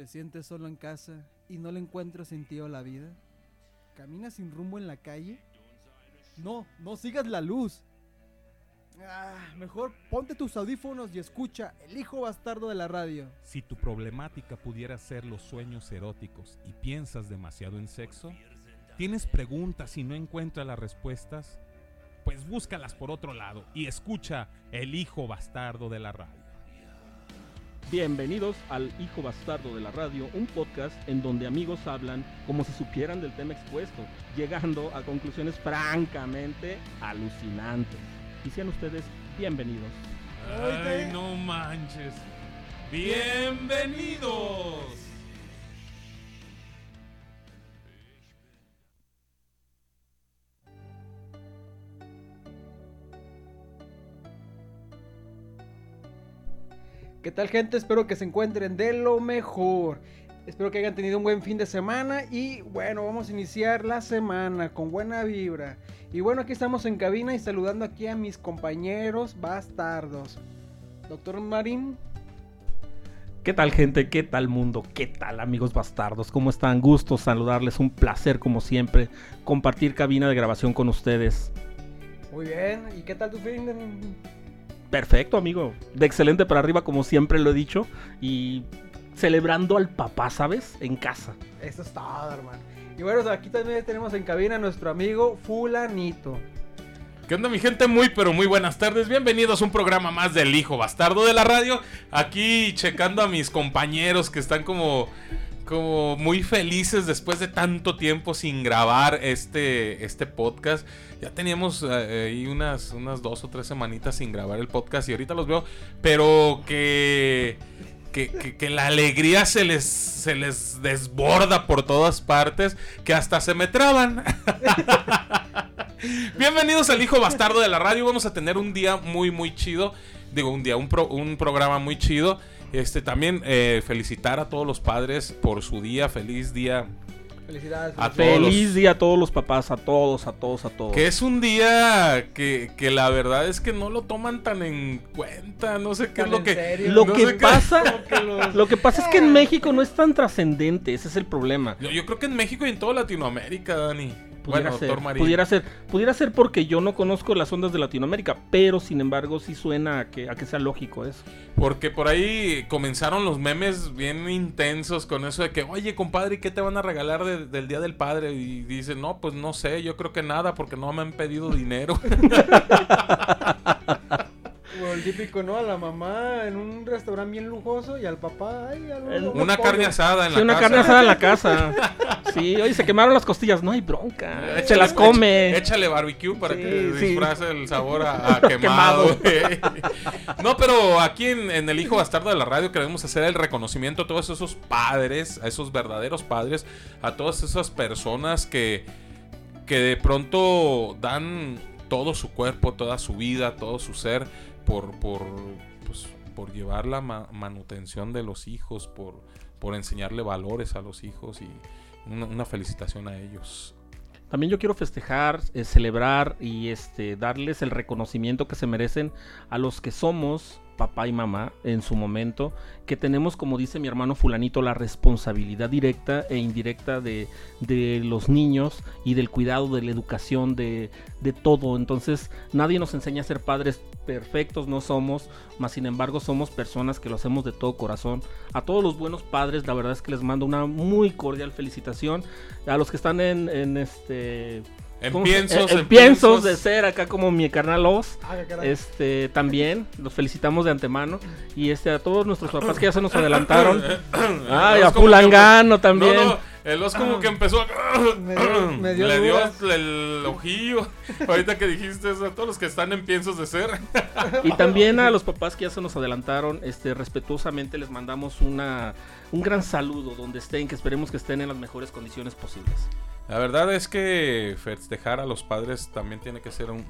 ¿Te sientes solo en casa y no le encuentras sentido a la vida? ¿Caminas sin rumbo en la calle? No, no sigas la luz. Ah, mejor ponte tus audífonos y escucha El hijo bastardo de la radio. Si tu problemática pudiera ser los sueños eróticos y piensas demasiado en sexo, tienes preguntas y no encuentras las respuestas, pues búscalas por otro lado y escucha El hijo bastardo de la radio. Bienvenidos al Hijo Bastardo de la Radio, un podcast en donde amigos hablan como si supieran del tema expuesto, llegando a conclusiones francamente alucinantes. Y sean ustedes bienvenidos. Ay, no manches. Bienvenidos. ¿Qué tal gente? Espero que se encuentren de lo mejor. Espero que hayan tenido un buen fin de semana y bueno, vamos a iniciar la semana con buena vibra. Y bueno, aquí estamos en cabina y saludando aquí a mis compañeros bastardos. Doctor Marín. ¿Qué tal gente? ¿Qué tal mundo? ¿Qué tal amigos bastardos? ¿Cómo están? Gusto saludarles, un placer como siempre compartir cabina de grabación con ustedes. Muy bien, ¿y qué tal tu fin de... Perfecto, amigo. De excelente para arriba, como siempre lo he dicho. Y celebrando al papá, ¿sabes? En casa. Eso es todo, hermano. Y bueno, aquí también tenemos en cabina a nuestro amigo Fulanito. ¿Qué onda mi gente? Muy pero muy buenas tardes. Bienvenidos a un programa más del Hijo Bastardo de la Radio. Aquí checando a mis compañeros que están como como muy felices después de tanto tiempo sin grabar este, este podcast. Ya teníamos eh, ahí unas, unas dos o tres semanitas sin grabar el podcast y ahorita los veo, pero que, que, la alegría se les, se les desborda por todas partes, que hasta se me traban. Bienvenidos al Hijo Bastardo de la Radio. Vamos a tener un día muy, muy chido. Digo, un día, un, un programa muy chido. Este, también eh, felicitar a todos los padres por su día. Feliz día. Felicidades. A Feliz día a todos los papás, a todos, a todos, a todos. Que es un día que, que la verdad es que no lo toman tan en cuenta. No sé qué es lo que. Lo no que pasa, lo que pasa es que en México no es tan trascendente, ese es el problema. Yo, yo creo que en México y en toda Latinoamérica, Dani. Pudiera bueno, ser, Marín. pudiera ser, pudiera ser porque yo no conozco las ondas de Latinoamérica, pero sin embargo sí suena a que, a que sea lógico eso. Porque por ahí comenzaron los memes bien intensos con eso de que, oye, compadre, ¿y ¿qué te van a regalar de- del Día del Padre? Y dicen, no, pues no sé, yo creo que nada porque no me han pedido dinero. Como el típico, ¿no? A la mamá en un restaurante bien lujoso y al papá, ay, Una pobre. carne asada en Sí, la una casa. carne asada en la casa. Sí, oye, se quemaron las costillas, no hay bronca. Échale- se las come. Échale barbecue para Sí, que sí. disfrace el sabor a, a quemado. no, pero aquí en, en El Hijo Bastardo de la Radio queremos hacer el reconocimiento a todos esos padres, a esos verdaderos padres, a todas esas personas que, que de pronto dan todo su cuerpo, toda su vida, todo su ser por, por, pues, por llevar la ma- manutención de los hijos, por, por enseñarle valores a los hijos y una- una felicitación a ellos. También yo quiero festejar, eh, celebrar y este darles el reconocimiento que se merecen a los que somos papá y mamá en su momento, que tenemos, como dice mi hermano fulanito, la responsabilidad directa e indirecta de, de los niños y del cuidado, de la educación, de, de todo. Entonces nadie nos enseña a ser padres perfectos, no somos, mas sin embargo somos personas que lo hacemos de todo corazón. A todos los buenos padres, la verdad es que les mando una muy cordial felicitación. A los que están en, en este... En ¿cómo se- piensos, en, en piensos piensos. de ser acá como mi carnal Oz. Ah. Este, también, los felicitamos de antemano. Y este, a todos nuestros papás que ya se nos adelantaron. Ay, a como Fulangano que- también. No, no, el os como que empezó a... Me dio- me dio Le dio dudas. el ojillo. Ahorita que dijiste eso, a todos los que están en piensos de ser. Y también a los papás que ya se nos adelantaron, este, respetuosamente les mandamos una, un gran saludo donde estén, que esperemos que estén en las mejores condiciones posibles. La verdad es que festejar a los padres también tiene que ser un,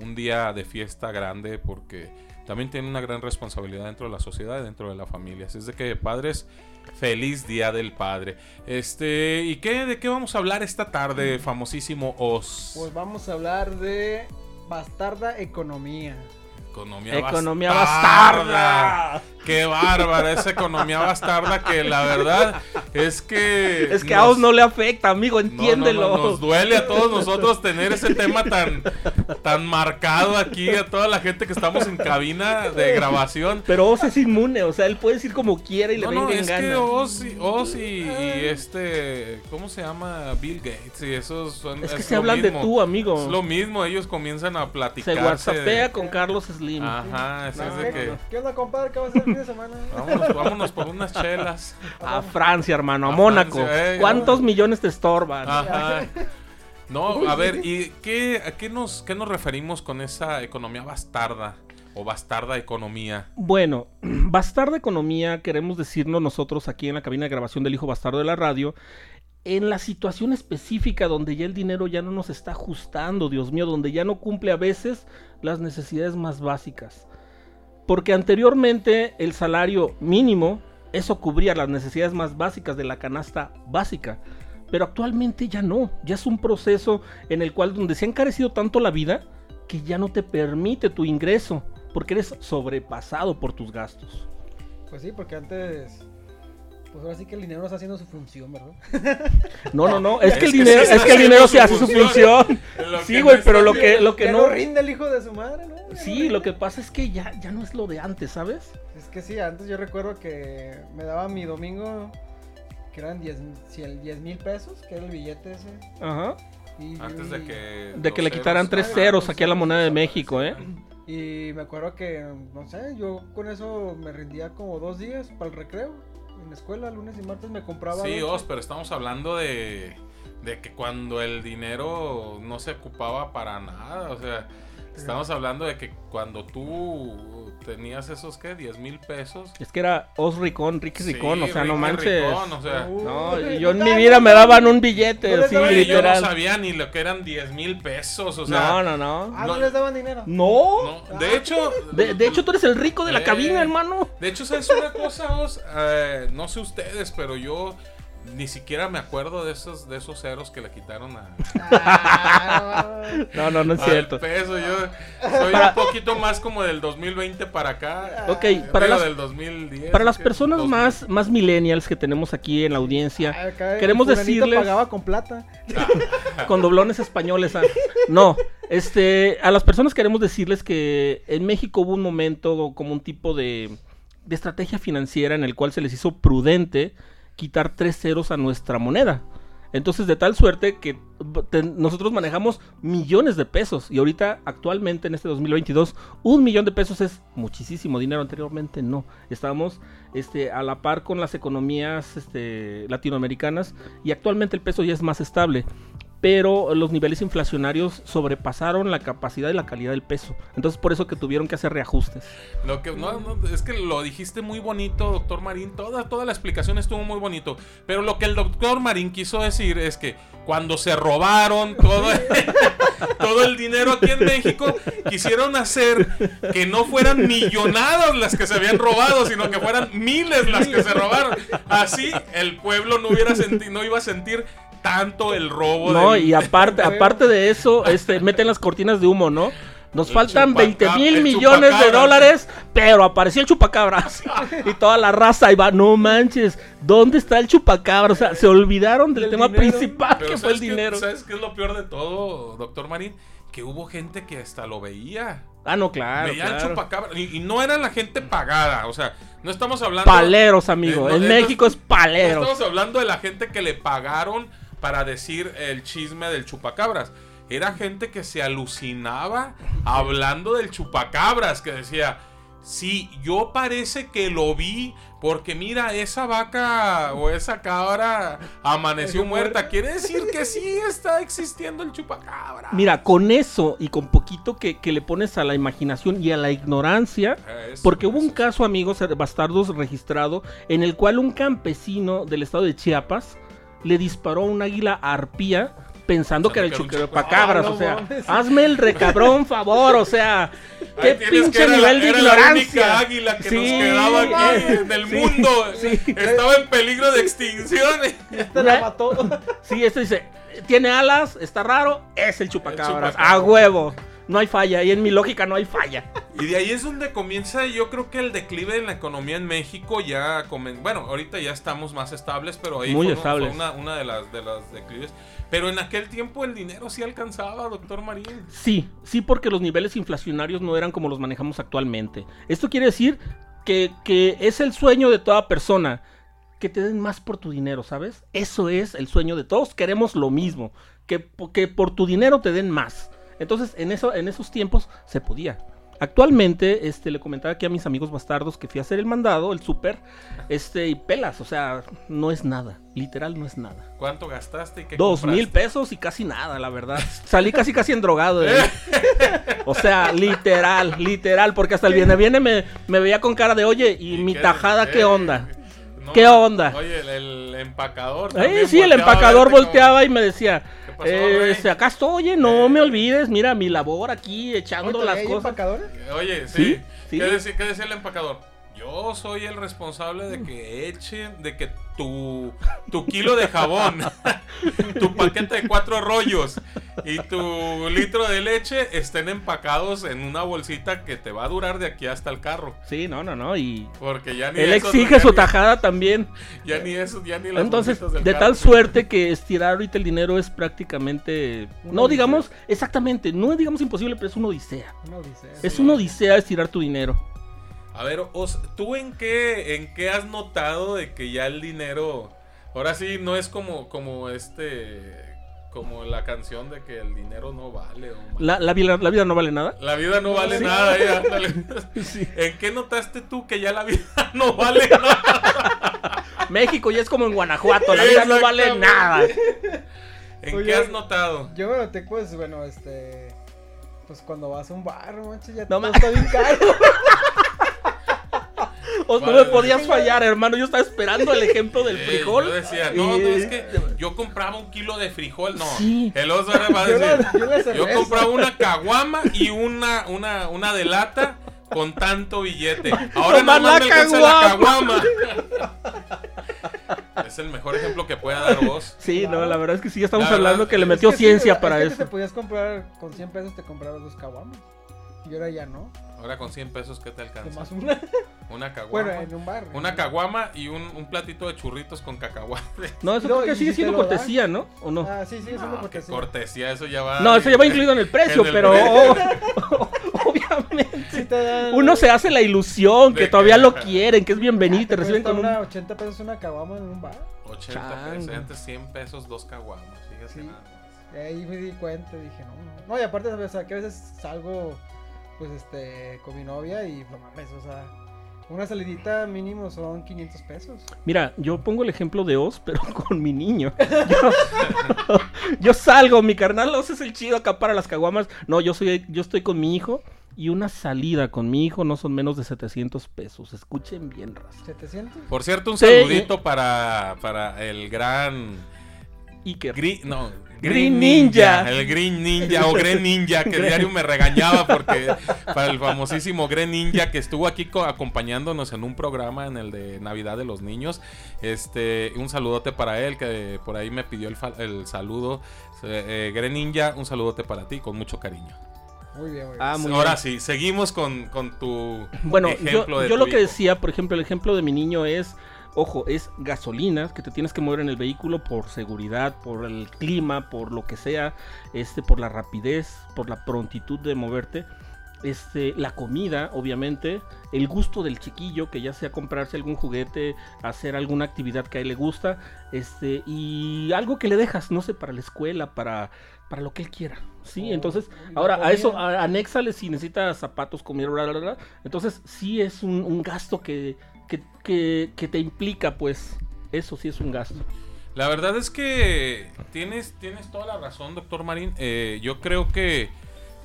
un- día de fiesta grande porque también tienen una gran responsabilidad dentro de la sociedad dentro de la familia. Así es de que padres, feliz día del padre. Este, ¿y qué de qué vamos a hablar esta tarde, famosísimo Os? Pues vamos a hablar de bastarda economía. Economía, Economía bastarda. bastarda. Qué bárbara esa economía bastarda que la verdad es que... Es que a vos no le afecta, amigo, no, no, no, entiéndelo. nos duele a todos nosotros tener ese tema tan, tan marcado aquí, a toda la gente que estamos en cabina de grabación. Pero Oz es inmune, o sea, él puede decir como quiera y le No, es gana. que Oz y, Oz y, y este, ¿cómo se llama? Bill Gates y esos son... Es que es se hablan de tú, amigo. Es lo mismo, ellos comienzan a Se platicar. whatsappea con Carlos Slim. Ajá, ese No, es de que... ¿Qué onda, compadre? ¿Qué va a hacer el fin de semana? Vámonos, vámonos por unas chelas. A Francia, hermano, a, A Mónaco. Francia, eh, ¿Cuántos millones te estorban? Ajá. No, a ver, ¿y qué, a qué nos, qué nos referimos con esa economía bastarda? O bastarda economía. Bueno, bastarda economía, queremos decirnos nosotros aquí en la cabina de grabación del Hijo Bastardo de la radio, en la situación específica donde ya el dinero ya no nos está ajustando, Dios mío, donde ya no cumple a veces las necesidades más básicas. Porque anteriormente el salario mínimo, eso cubría las necesidades más básicas de la canasta básica. Pero actualmente ya no, ya es un proceso en el cual donde se ha encarecido tanto la vida que ya no te permite tu ingreso, porque eres sobrepasado por tus gastos. Pues sí, porque antes. Pues ahora sí que el dinero está haciendo su función, ¿verdad? No, no, no, es, Es que el que dinero, sí es que el dinero sí hace su función. Sí, que güey, pero lo que, lo que Ya no. rinde el hijo de su madre, ¿no? Ya Sí, lo que pasa es que ya, ya no es lo de antes, ¿sabes? Es que sí, antes yo recuerdo que me daba mi domingo, que eran 10 mil pesos, que era el billete ese. Ajá. Y, Antes de que... De que le quitaran ceros- tres Ah, ceros aquí a la moneda de México, ¿eh? Y me acuerdo que, no sé, yo con eso me rendía como dos días para el recreo. En la escuela, lunes y martes me compraba. Sí. Oz, pero estamos hablando de, de que cuando el dinero no se ocupaba para nada, o sea, estamos hablando de que cuando tú tenías esos, ¿qué? 10 mil pesos. Es que era Os Ricón, Ricky Sí, Ricón, o sea, no manches. Ricón, o sea, Uh, No, yo en mi vida me daban un billete, No así, daban yo no sabía ni lo que eran 10 mil pesos, o sea, No, no, no. Ah, No. no les daban dinero. No. no, de hecho, De, de hecho, tú eres el rico de la Eh. cabina, hermano. De hecho, ¿sabes una cosa, Oz? Eh, no sé ustedes, pero yo ni siquiera me acuerdo de esos, de esos ceros que le quitaron a, Ah, No, no, no es cierto. peso. Yo soy un poquito más como del 2020 para acá. Ok, para las, del 2010. para las personas 2000. más, más millennials que tenemos aquí en la audiencia, acá el Queremos decirles- pagaba con plata. con doblones españoles. ah. No, este, a las personas queremos decirles que en México hubo un momento como un tipo de, de estrategia financiera en el cual se les hizo prudente quitar tres ceros a nuestra moneda. Entonces, de tal suerte que nosotros manejamos millones de pesos. Y ahorita, actualmente, en este 2022, un millón de pesos es muchísimo dinero. Anteriormente no. Estábamos este, a la par con las economías este, latinoamericanas. Y actualmente el peso ya es más estable. Pero los niveles inflacionarios sobrepasaron la capacidad y la calidad del peso. Entonces, por eso que tuvieron que hacer reajustes. Lo que, no, no, es que lo dijiste muy bonito, doctor Marín. Toda, toda la explicación estuvo muy bonito. Pero lo que el doctor Marín quiso decir es que cuando se robaron todo, todo el dinero aquí en México, quisieron hacer que no fueran millonadas las que se habían robado, sino que fueran miles las que se robaron. Así el pueblo no, hubiera senti- no iba a sentir tanto el robo. No, del- y aparte, aparte de eso, este, meten las cortinas de humo, ¿no? Nos El faltan chupaca- 20 mil millones de dólares, pero apareció el chupacabras. y toda la raza iba, no manches, ¿dónde está el chupacabras? O sea, se olvidaron del tema dinero. principal Pero que fue el ¿sabes qué- dinero. ¿Sabes qué es lo peor de todo, doctor Marín? Que hubo gente que hasta lo veía. Ah, no, claro. Veía el claro. chupacabra. Y, y no era la gente pagada. O sea, no estamos hablando. Paleros, amigo. No, en México no- es No paleros. estamos hablando de la gente que le pagaron para decir el chisme del chupacabras. Era gente que se alucinaba hablando del chupacabras, que decía, sí, yo parece que lo vi, porque mira, esa vaca o esa cabra amaneció muerta. Quiere decir que sí está existiendo el chupacabra. Mira, con eso y con poquito que, que le pones a la imaginación y a la ignorancia, Eso, Porque hubo un caso, amigos bastardos, registrado en el cual un campesino del estado de Chiapas le disparó a un águila arpía pensando que era el era un chupacabras. chupa- o sea, Ah, no mames. hazme el recabrón favor, o sea, qué pinche era la- nivel de era la ignorancia. única águila que nos quedaba aquí eh, en el sí, mundo. sí. Estaba en peligro de extinción. Este la mató. Sí, esto dice, tiene alas, está raro, es el chupacabras, chupacabras. a huevo. No hay falla, y en mi lógica no hay falla. Y de ahí es donde comienza, yo creo que el declive en la economía en México ya comen- bueno, ahorita ya estamos más estables, pero ahí Muy fue, estables. fue una, una de las de las declives. Pero en aquel tiempo el dinero sí alcanzaba, doctor Marín. Sí, sí, porque los niveles inflacionarios no eran como los manejamos actualmente. Esto quiere decir que, que es el sueño de toda persona, que te den más por tu dinero, ¿sabes? Eso es el sueño de todos, queremos lo mismo, que, que por tu dinero te den más. Entonces, en, eso, en esos tiempos se podía. Actualmente, este, le comentaba aquí a mis amigos bastardos que fui a hacer el mandado, el súper, este, y pelas, o sea, no es nada, literal no es nada. ¿Cuánto gastaste y qué Dos compraste? mil pesos y casi nada, la verdad. Salí casi casi endrogado. ahí. O sea, literal, literal, porque hasta el viene viene me, me veía con cara de, oye, ¿y, mi qué? tajada qué Eh, onda? no, ¿Qué onda? Oye, el, el empacador. Eh, sí, el empacador como- volteaba y me decía, ¿Qué pasó, eh, acá estoy, oye, no Eh. me olvides, mira mi labor aquí echando ¿todavía las cosas. empacadores? Oye, sí. Sí, sí. ¿Qué, decía, qué decía el empacador? Yo soy el responsable de que echen, de que tu, tu kilo de jabón, tu paquete de cuatro rollos y tu litro de leche estén empacados en una bolsita que te va a durar de aquí hasta el carro. Sí, no, no, no, y Porque ya ni él eso, exige ya su ni- tajada también. Ya ni eso, ya ni las Entonces, del de carro. tal suerte que estirar ahorita el dinero es prácticamente, Una no odisea. digamos, exactamente, no es digamos imposible, pero es una odisea. Una odisea. Es Sí. una odisea estirar tu dinero. A ver, Os, ¿tú en qué, en qué has notado de que ya el dinero, ahora sí, no es como, como este, como la canción de que el dinero no vale? La, la vida, la vida no vale nada. La vida no vale Sí. nada, eh, ándale. ¿En qué notaste tú que ya la vida no vale nada? México ya es como en Guanajuato, la vida no vale nada. ¿En Oye, qué has notado? Yo me noté, pues, bueno, este. Pues cuando vas a un bar, manches, ya No todo está bien caro. O no Vale. me podías fallar, hermano. Yo estaba esperando el ejemplo del Eh, frijol. yo decía, no, no, es que yo compraba un kilo de frijol, no. Sí. El oso ahora va a Yo la- decir, yo compraba una caguama y una, una, una de lata con tanto billete. Ahora la me alcanza la caguama. es el mejor ejemplo que pueda dar vos. Sí, no, la verdad es que sí, ya estamos La hablando verdad, que le es metió Es que sí, ciencia es para que eso. Te podías comprar con 100 pesos, te comprabas dos caguamas. Y ahora ya no. Ahora con 100 pesos, ¿qué te alcanza? Nomás una. Una caguama. Bueno, en un bar. Una caguama y un, un platito de churritos con cacahuate. No, eso No, creo que sigue si siendo cortesía, ¿no? ¿O no? Ah, sí, sí, eso es No, lo qué que sí. cortesía, eso ya va. No, eso ya va incluido en el precio, en el pero precio. obviamente Sí te dan- uno se hace la ilusión que todavía que- lo quieren, que es bienvenido y te te reciben con un... una 80 pesos una caguama en un bar. 80 Chango. pesos, antes 100 pesos, dos caguamas. Fíjate Sí. nada más. Y ahí me di cuenta, dije, no, no. No, y aparte, o sea, que a veces salgo, pues, este, con mi novia y no mames, o sea, una salidita mínimo son 500 pesos. Mira, yo pongo el ejemplo de Oz, pero con mi niño. Yo, yo salgo, mi carnal Oz es el chido acá para las caguamas. No, yo soy, yo estoy con mi hijo y una salida con mi hijo no son menos de 700 pesos. Escuchen bien, raza. 700. Por cierto, un Sí. saludito para, para el gran. Iker. Gri- no, Green Ninja. El Green Ninja o Green Ninja, que diario me regañaba porque para el famosísimo Green Ninja que estuvo aquí co- acompañándonos en un programa en el de Navidad de los Niños. Este, un saludote para él, que por ahí me pidió el, el saludo. Eh, Green Ninja, un saludote para ti, con mucho cariño. Muy bien, muy bien. Ah, muy Ahora bien. sí, seguimos con, con tu Bueno, yo, ejemplo de yo tu lo que decía, por ejemplo, el ejemplo de mi niño es, ojo, es gasolina, que te tienes que mover en el vehículo por seguridad, por el clima, por lo que sea, este, por la rapidez, por la prontitud de moverte. Este, la comida, obviamente, el gusto del chiquillo, que ya sea comprarse algún juguete, hacer alguna actividad que a él le gusta, este, y algo que le dejas, no sé, para la escuela, para, para lo que él quiera. Sí, Oh, entonces, ahora a eso, a- anéxale si necesita zapatos, comida, bla, bla, bla. Entonces, sí es un, un gasto que, que, que, te implica, pues, eso sí es un gasto. La verdad es que tienes, tienes toda la razón, doctor Marín. Eh, yo creo que,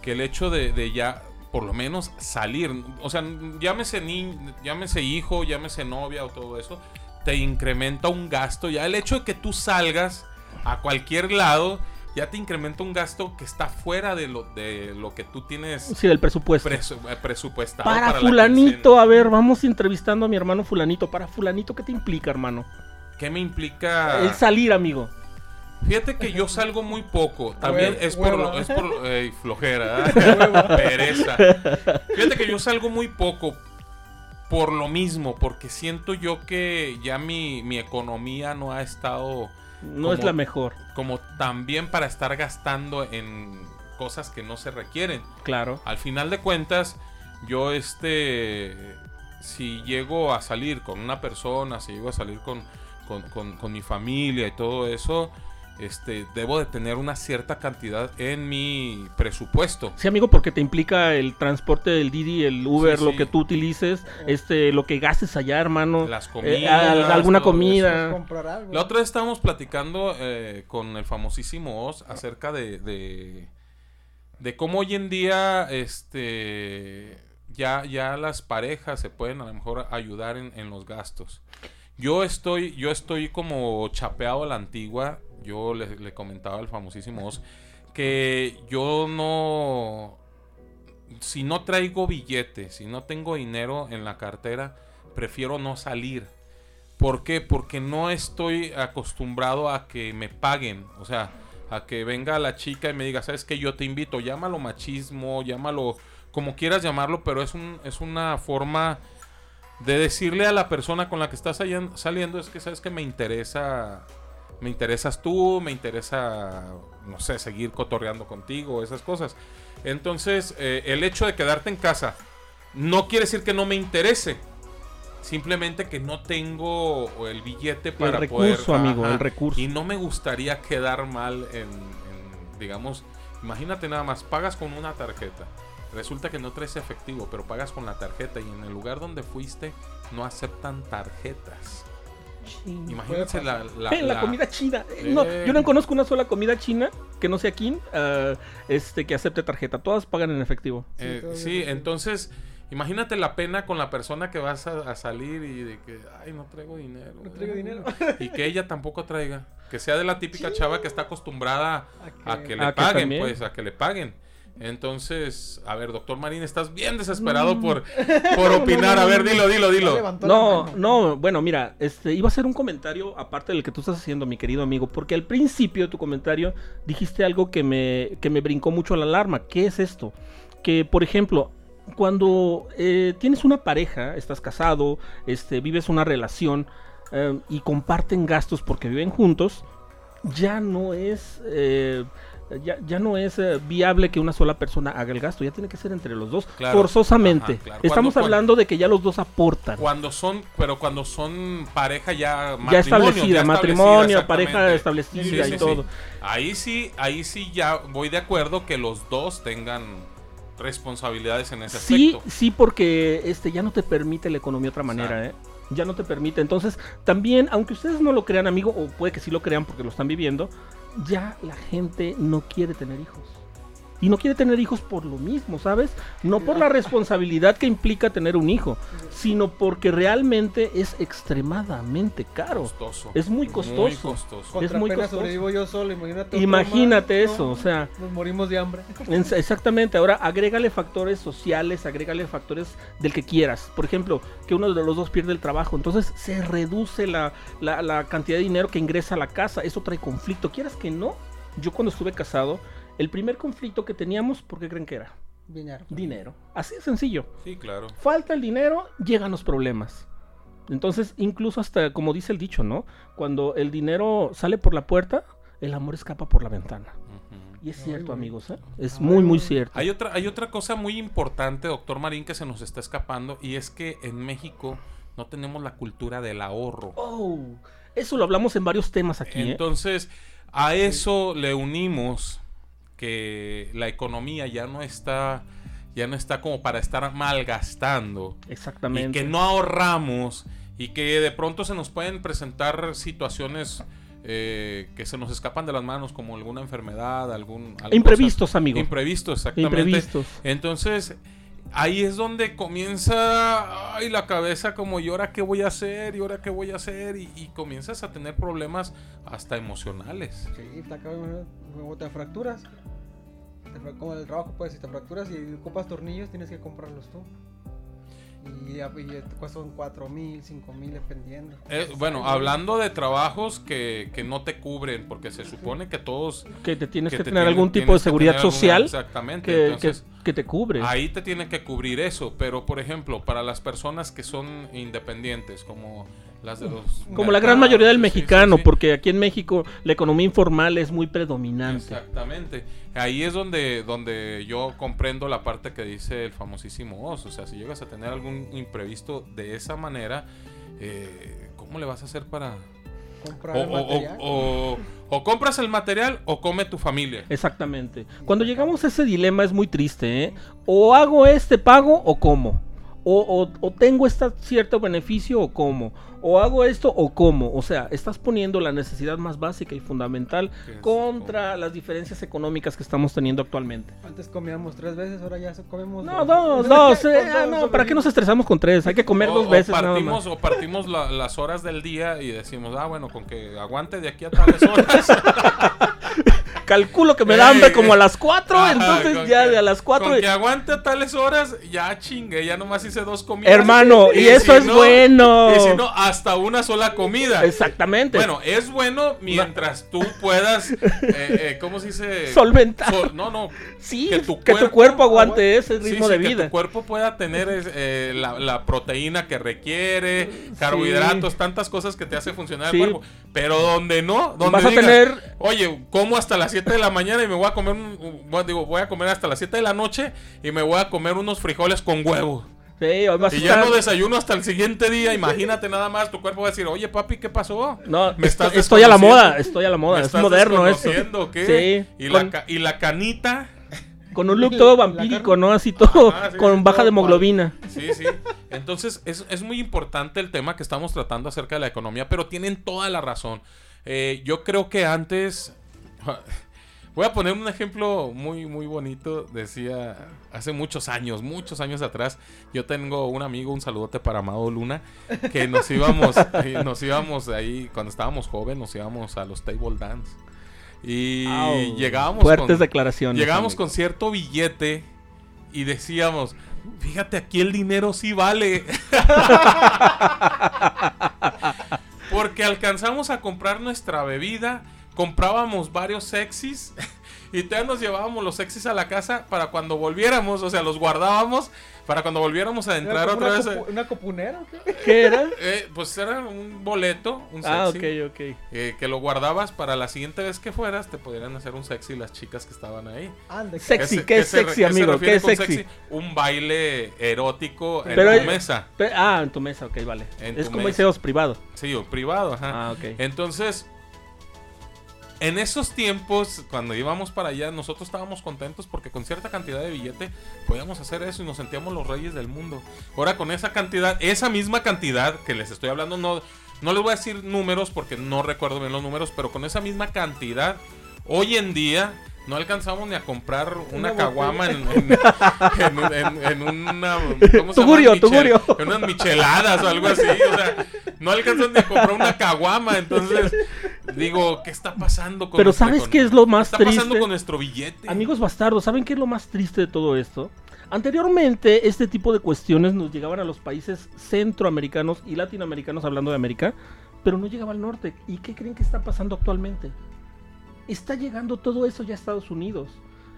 que el hecho de, de ya, por lo menos, salir, o sea, llámese, ni, llámese hijo, llámese novia o todo eso, te incrementa un gasto. Ya el hecho de que tú salgas a cualquier lado, ya te incrementa un gasto que está fuera de lo, de lo que tú tienes Sí, del presupuesto. presu- eh, presupuestado. para la fulanito, a ver, vamos entrevistando a mi hermano fulanito. Para fulanito, ¿qué te implica, hermano? ¿Qué me implica? El salir, amigo. Fíjate que yo salgo muy poco. También es por, es por ey, flojera, ¿eh? pereza. Fíjate que yo salgo muy poco por lo mismo, porque siento yo que ya mi, mi economía no ha estado No es la mejor, como tan bien para estar gastando en cosas que no se requieren. claro. Al final de cuentas, yo este, si llego a salir con una persona, si llego a salir con, con, con- con mi familia y todo eso, este, debo de tener una cierta cantidad en mi presupuesto. Sí, amigo, porque te implica el transporte del Didi, el Uber, Sí, lo que tú utilices, este, lo que gastes allá, hermano. Las Eh, comidas. al- alguna comida. algo. La otra vez estábamos platicando eh, con el famosísimo Oz acerca de, de, de cómo hoy en día este ya, ya las parejas se pueden a lo mejor ayudar en, en los gastos. Yo estoy, yo estoy como chapeado a la antigua. Yo le, comentaba al famosísimo Oz que yo no. Si no traigo billete, si no tengo dinero en la cartera, prefiero no salir. ¿Por qué? Porque no estoy acostumbrado a que me paguen. O sea, a que venga la chica y me diga, ¿sabes qué? Yo te invito. Llámalo machismo, llámalo como quieras llamarlo, pero es, un, es una forma de decirle a la persona con la que estás saliendo, es que sabes que me interesa, me interesas tú, me interesa, no sé, seguir cotorreando contigo, esas cosas. Entonces, eh, el hecho de quedarte en casa no quiere decir que no me interese. Simplemente que no tengo el billete para el poder. recurso, amigo, ajá, el recurso. Y no me gustaría quedar mal en, en, digamos, imagínate nada más, pagas con una tarjeta. Resulta que no traes efectivo, pero pagas con la tarjeta y en el lugar donde fuiste no aceptan tarjetas. Imagínense la, la, Eh, la la- comida china. Eh, No, Eh. yo no conozco una sola comida china que no sea aquí, ah, este, que acepte tarjeta. Todas pagan en efectivo. Eh, Sí, sí. entonces imagínate la pena con la persona que vas a, a salir y de que, ay, no traigo dinero. No traigo dinero. Y que ella tampoco traiga. Que sea de la típica chava que está acostumbrada A a que- le A paguen, pues, a que le paguen. Entonces, a ver, doctor Marín, estás bien Mm. desesperado por, por opinar. A ver, dilo, dilo, dilo. No, no, bueno, mira, este, iba a hacer un comentario aparte del que tú estás haciendo, mi querido amigo, porque al principio de tu comentario dijiste algo que me, que me brincó mucho la alarma. ¿Qué es esto? Que, por ejemplo, cuando eh, tienes una pareja, estás casado, este, vives una relación eh, y comparten gastos porque viven juntos, ya no es... eh, ya, ya no es eh, viable que una sola persona haga el gasto, ya tiene que ser entre los dos, Claro. forzosamente. Ajá, claro. Estamos Cuando- hablando de que ya los dos aportan. Cuando son, pero cuando son pareja ya ya matrimonio, establecida, ya matrimonio, establecida, pareja exactamente. establecida Sí, y sí, todo. sí. Ahí sí, ahí sí ya voy de acuerdo que los dos tengan responsabilidades en ese Sí, aspecto. sí, porque este ya no te permite la economía de otra manera, ¿eh? Ya no te permite. Entonces, también, aunque ustedes no lo crean, amigo, o puede que sí lo crean porque lo están viviendo, ya la gente no quiere tener hijos. Y no quiere tener hijos por lo mismo, ¿sabes? No por la responsabilidad que implica tener un hijo, sino porque realmente es extremadamente caro. Costoso. Es muy costoso. Muy costoso. Es muy costoso. sobrevivo yo solo, imagínate. Imagínate más, eso, no, o sea, Nos morimos de hambre. En- Exactamente, ahora agrégale factores sociales, agrégale factores del que quieras. Por ejemplo, que uno de los dos pierde el trabajo, entonces se reduce la, la- la cantidad de dinero que ingresa a la casa, eso trae conflicto. Quieras que no, yo cuando estuve casado, el primer conflicto que teníamos, ¿por qué creen que era? Viñar. Dinero. Así de sencillo. Sí, claro. Falta el dinero, llegan los problemas. Entonces, incluso hasta, como dice el dicho, ¿no? Cuando el dinero sale por la puerta, el amor escapa por la ventana. Y es cierto, amigos, ¿eh? Es Ay, muy, muy cierto. Hay otra, hay otra cosa muy importante, doctor Marín, que se nos está escapando, y es que en México no tenemos la cultura del ahorro. Oh, eso lo hablamos en varios temas aquí, ¿eh? Entonces, a eso le unimos que la economía ya no está, ya no está como para estar malgastando. Y Exactamente. que no ahorramos y que de pronto se nos pueden presentar situaciones eh, que se nos escapan de las manos, como alguna enfermedad, algún... Imprevistos, amigo. Imprevistos, exactamente. Imprevistos. Entonces, ahí es donde comienza ay, la cabeza como, ¿y ahora qué voy a hacer? ¿Y ahora qué voy a hacer? Y, y comienzas a tener problemas hasta emocionales. Sí, cabrón, Como te fracturas. Te como en el trabajo, pues, si te fracturas y ocupas tornillos, tienes que comprarlos tú. Y, y te cuestan 4 mil, 5 mil dependiendo. Eh, bueno, hablando de trabajos que, que no te cubren, porque se supone que todos... Que te tienes que, te tener tienen- algún tipo de seguridad alguna- social Exactamente. que, entonces, que- que te cubre. Ahí te tienen que cubrir eso, pero por ejemplo, para las personas que son independientes, como las de los... Como la gran mayoría del Sí, sí, mexicano, sí. porque aquí en México la economía informal es muy predominante. Exactamente. Ahí es donde, donde yo comprendo la parte que dice el famosísimo Oz. O sea, si llegas a tener algún imprevisto de esa manera, eh, ¿cómo le vas a hacer para...? Comprar O, el o- material. o- o compras el material o come tu familia. Exactamente. Cuando llegamos a ese dilema es muy triste, ¿eh? O hago este pago o cómo. O, o- o tengo este cierto beneficio o cómo. O hago esto o cómo. O sea, estás poniendo la necesidad más básica y fundamental es contra las diferencias económicas que estamos teniendo actualmente. Antes comíamos tres veces, ahora ya comemos No, dos, dos. eh, ah, no, ¿para qué nos estresamos con tres? Hay que comer O- dos o veces nada partimos, más. o partimos la- las horas del día y decimos, ah, bueno, con que aguante de aquí a tales horas. Calculo que me da hambre como a las cuatro, Ajá, entonces con ya que- de a las cuatro. Con que aguante tales horas, ya chingue, ya nomás hice dos comidas. Hermano, y eso es bueno. Y si no, hasta una sola comida. Exactamente. Bueno, es bueno mientras tú puedas, eh, eh, ¿cómo se dice? Solventar. Sol- no, no. sí, que que tu tu, cuerpo- aguante ese ritmo sí, de que vida. tu cuerpo pueda tener eh, la, la proteína que requiere, carbohidratos, tantas cosas que te hace funcionar el cuerpo. Pero donde no, donde Vas a tener- oye, como hasta las 7 de la mañana y me voy a comer, un- bueno, digo, voy a comer hasta las 7 de la noche y me voy a comer unos frijoles con huevo. Sí, hoy vas a Y ya estar- no desayuno hasta el siguiente día, imagínate nada más, tu cuerpo va a decir, oye papi, ¿qué pasó? No, me estás estoy, estoy a la moda, estoy a la moda, ¿Me es estás moderno esto. qué? Sí, Y, con, la, ca- y la canita. con un look todo vampírico. ¿no? Así todo, Ajá, sí, con baja todo de hemoglobina. Sí, sí. Entonces, es, es muy importante el tema que estamos tratando acerca de la economía, pero tienen toda la razón. Eh, yo creo que antes. Voy a poner un ejemplo muy, muy bonito. Decía hace muchos años, muchos años atrás. Yo tengo un amigo, un saludote para Amado Luna, que nos íbamos, eh, nos íbamos ahí, cuando estábamos jóvenes, nos íbamos a los table dance. Y llegábamos Fuertes con, declaraciones. Llegábamos amigo. con cierto billete y decíamos, fíjate, aquí el dinero sí vale. Porque alcanzamos a comprar nuestra bebida, comprábamos varios sexys y todavía nos llevábamos los sexys a la casa para cuando volviéramos, o sea, los guardábamos para cuando volviéramos a ¿Era entrar otra una, vez. copu- una copunera o qué? ¿Qué era? eh, pues era un boleto, un Ah, sexy. ok, ok. eh, que lo guardabas para la siguiente vez que fueras, te podrían hacer un sexy las chicas que estaban ahí. Ande, Sexy, se- ¿qué es sexy, se amigo? ¿Qué es sexy? Un baile erótico en tu mesa. Ah, en tu mesa, ok, vale. En es como mesa. deseos privado. Sí, o privado, ajá. Ah, ok. Entonces, en esos tiempos, cuando íbamos para allá, nosotros estábamos contentos porque con cierta cantidad de billete podíamos hacer eso y nos sentíamos los reyes del mundo. Ahora con esa cantidad, esa misma cantidad que les estoy hablando, no, no les voy a decir números porque no recuerdo bien los números, pero con esa misma cantidad, hoy en día... No alcanzamos ni a comprar una, Una caguama en, en, en- en- en una... ¿cómo se Tugurio, llama? En unas micheladas o algo así. O sea, no alcanzan ni a comprar una caguama. Entonces, digo, ¿qué está pasando con Pero nuestra ¿sabes qué economía? es lo más ¿Qué está pasando triste? con nuestro billete? Amigos bastardos, ¿saben qué es lo más triste de todo esto? Anteriormente, este tipo de cuestiones nos llegaban a los países centroamericanos y latinoamericanos, hablando de América, pero no llegaba al norte. ¿Y qué creen que está pasando actualmente? Está llegando todo eso ya a Estados Unidos.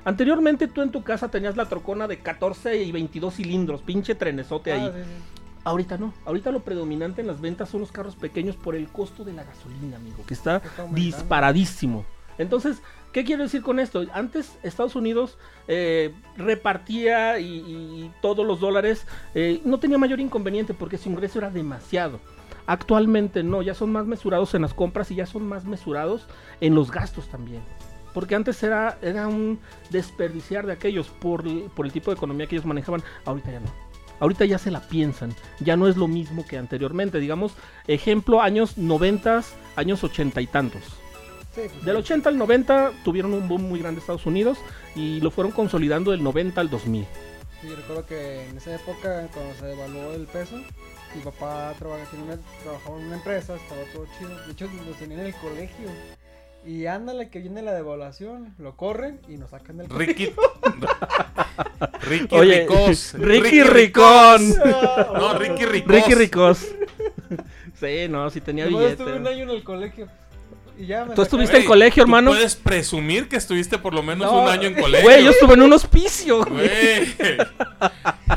Anteriormente tú en tu casa tenías la trocona de 14 y 22 cilindros, pinche trenesote ahí. Ah, sí, sí. Ahorita no. Ahorita lo predominante en las ventas son los carros pequeños por el costo de la gasolina, amigo, que está disparadísimo. Entonces, ¿qué quiero decir con esto? Antes Estados Unidos eh, repartía y, y todos los dólares, eh, no tenía mayor inconveniente porque su ingreso era demasiado. Actualmente no, ya son más mesurados en las compras y ya son más mesurados en los gastos también. Porque antes era, era un desperdiciar de aquellos por, por el tipo de economía que ellos manejaban, ahorita ya no. Ahorita ya se la piensan, ya no es lo mismo que anteriormente. Digamos, ejemplo, años 90, años 80 y tantos. Sí, pues, Del 80 al 90 tuvieron un boom muy grande Estados Unidos y lo fueron consolidando del 90 al 2000. Sí, recuerdo que en esa época, cuando se devaluó el peso, mi papá trabaja- tiene una- trabajaba en una empresa, estaba todo chido. De hecho, nos tenían en el colegio. Y ándale que viene la devaluación, lo corren y nos sacan del Ricky, Ricky Oye, Ricos. Ricky Ricón. No, Ricky Ricos. Ricky Ricos. Sí, no, sí tenía billete. estuve un año en el colegio. Y ya me ¿Tú estuviste en colegio, ¿tú hermano? Puedes presumir que estuviste por lo menos No, un año en colegio. Güey, yo estuve en un hospicio. güey. Güey,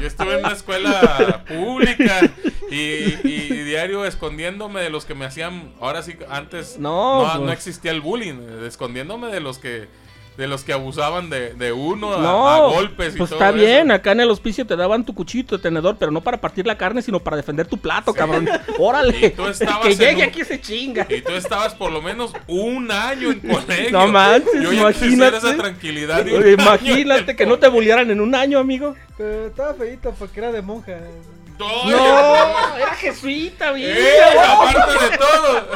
yo estuve en una escuela pública y, y diario escondiéndome de los que me hacían. Ahora sí, antes No, no, no pues. existía el bullying, eh, escondiéndome de los que de los que abusaban de, de uno a, No, a golpes y pues todo está bien, eso. acá en el hospicio te daban tu cuchito de tenedor, pero no para partir la carne, sino para defender tu plato, cabrón. Órale, Y tú el estabas que llegue un- aquí se chinga. Y tú estabas por lo menos un año en colegio. No manches, Yo imagínate. esa tranquilidad. imagínate que no te bullearan en un año, amigo. Pero estaba feito porque era de monja. No, No, era jesuita, bien. ¡Eh! Aparte de todo.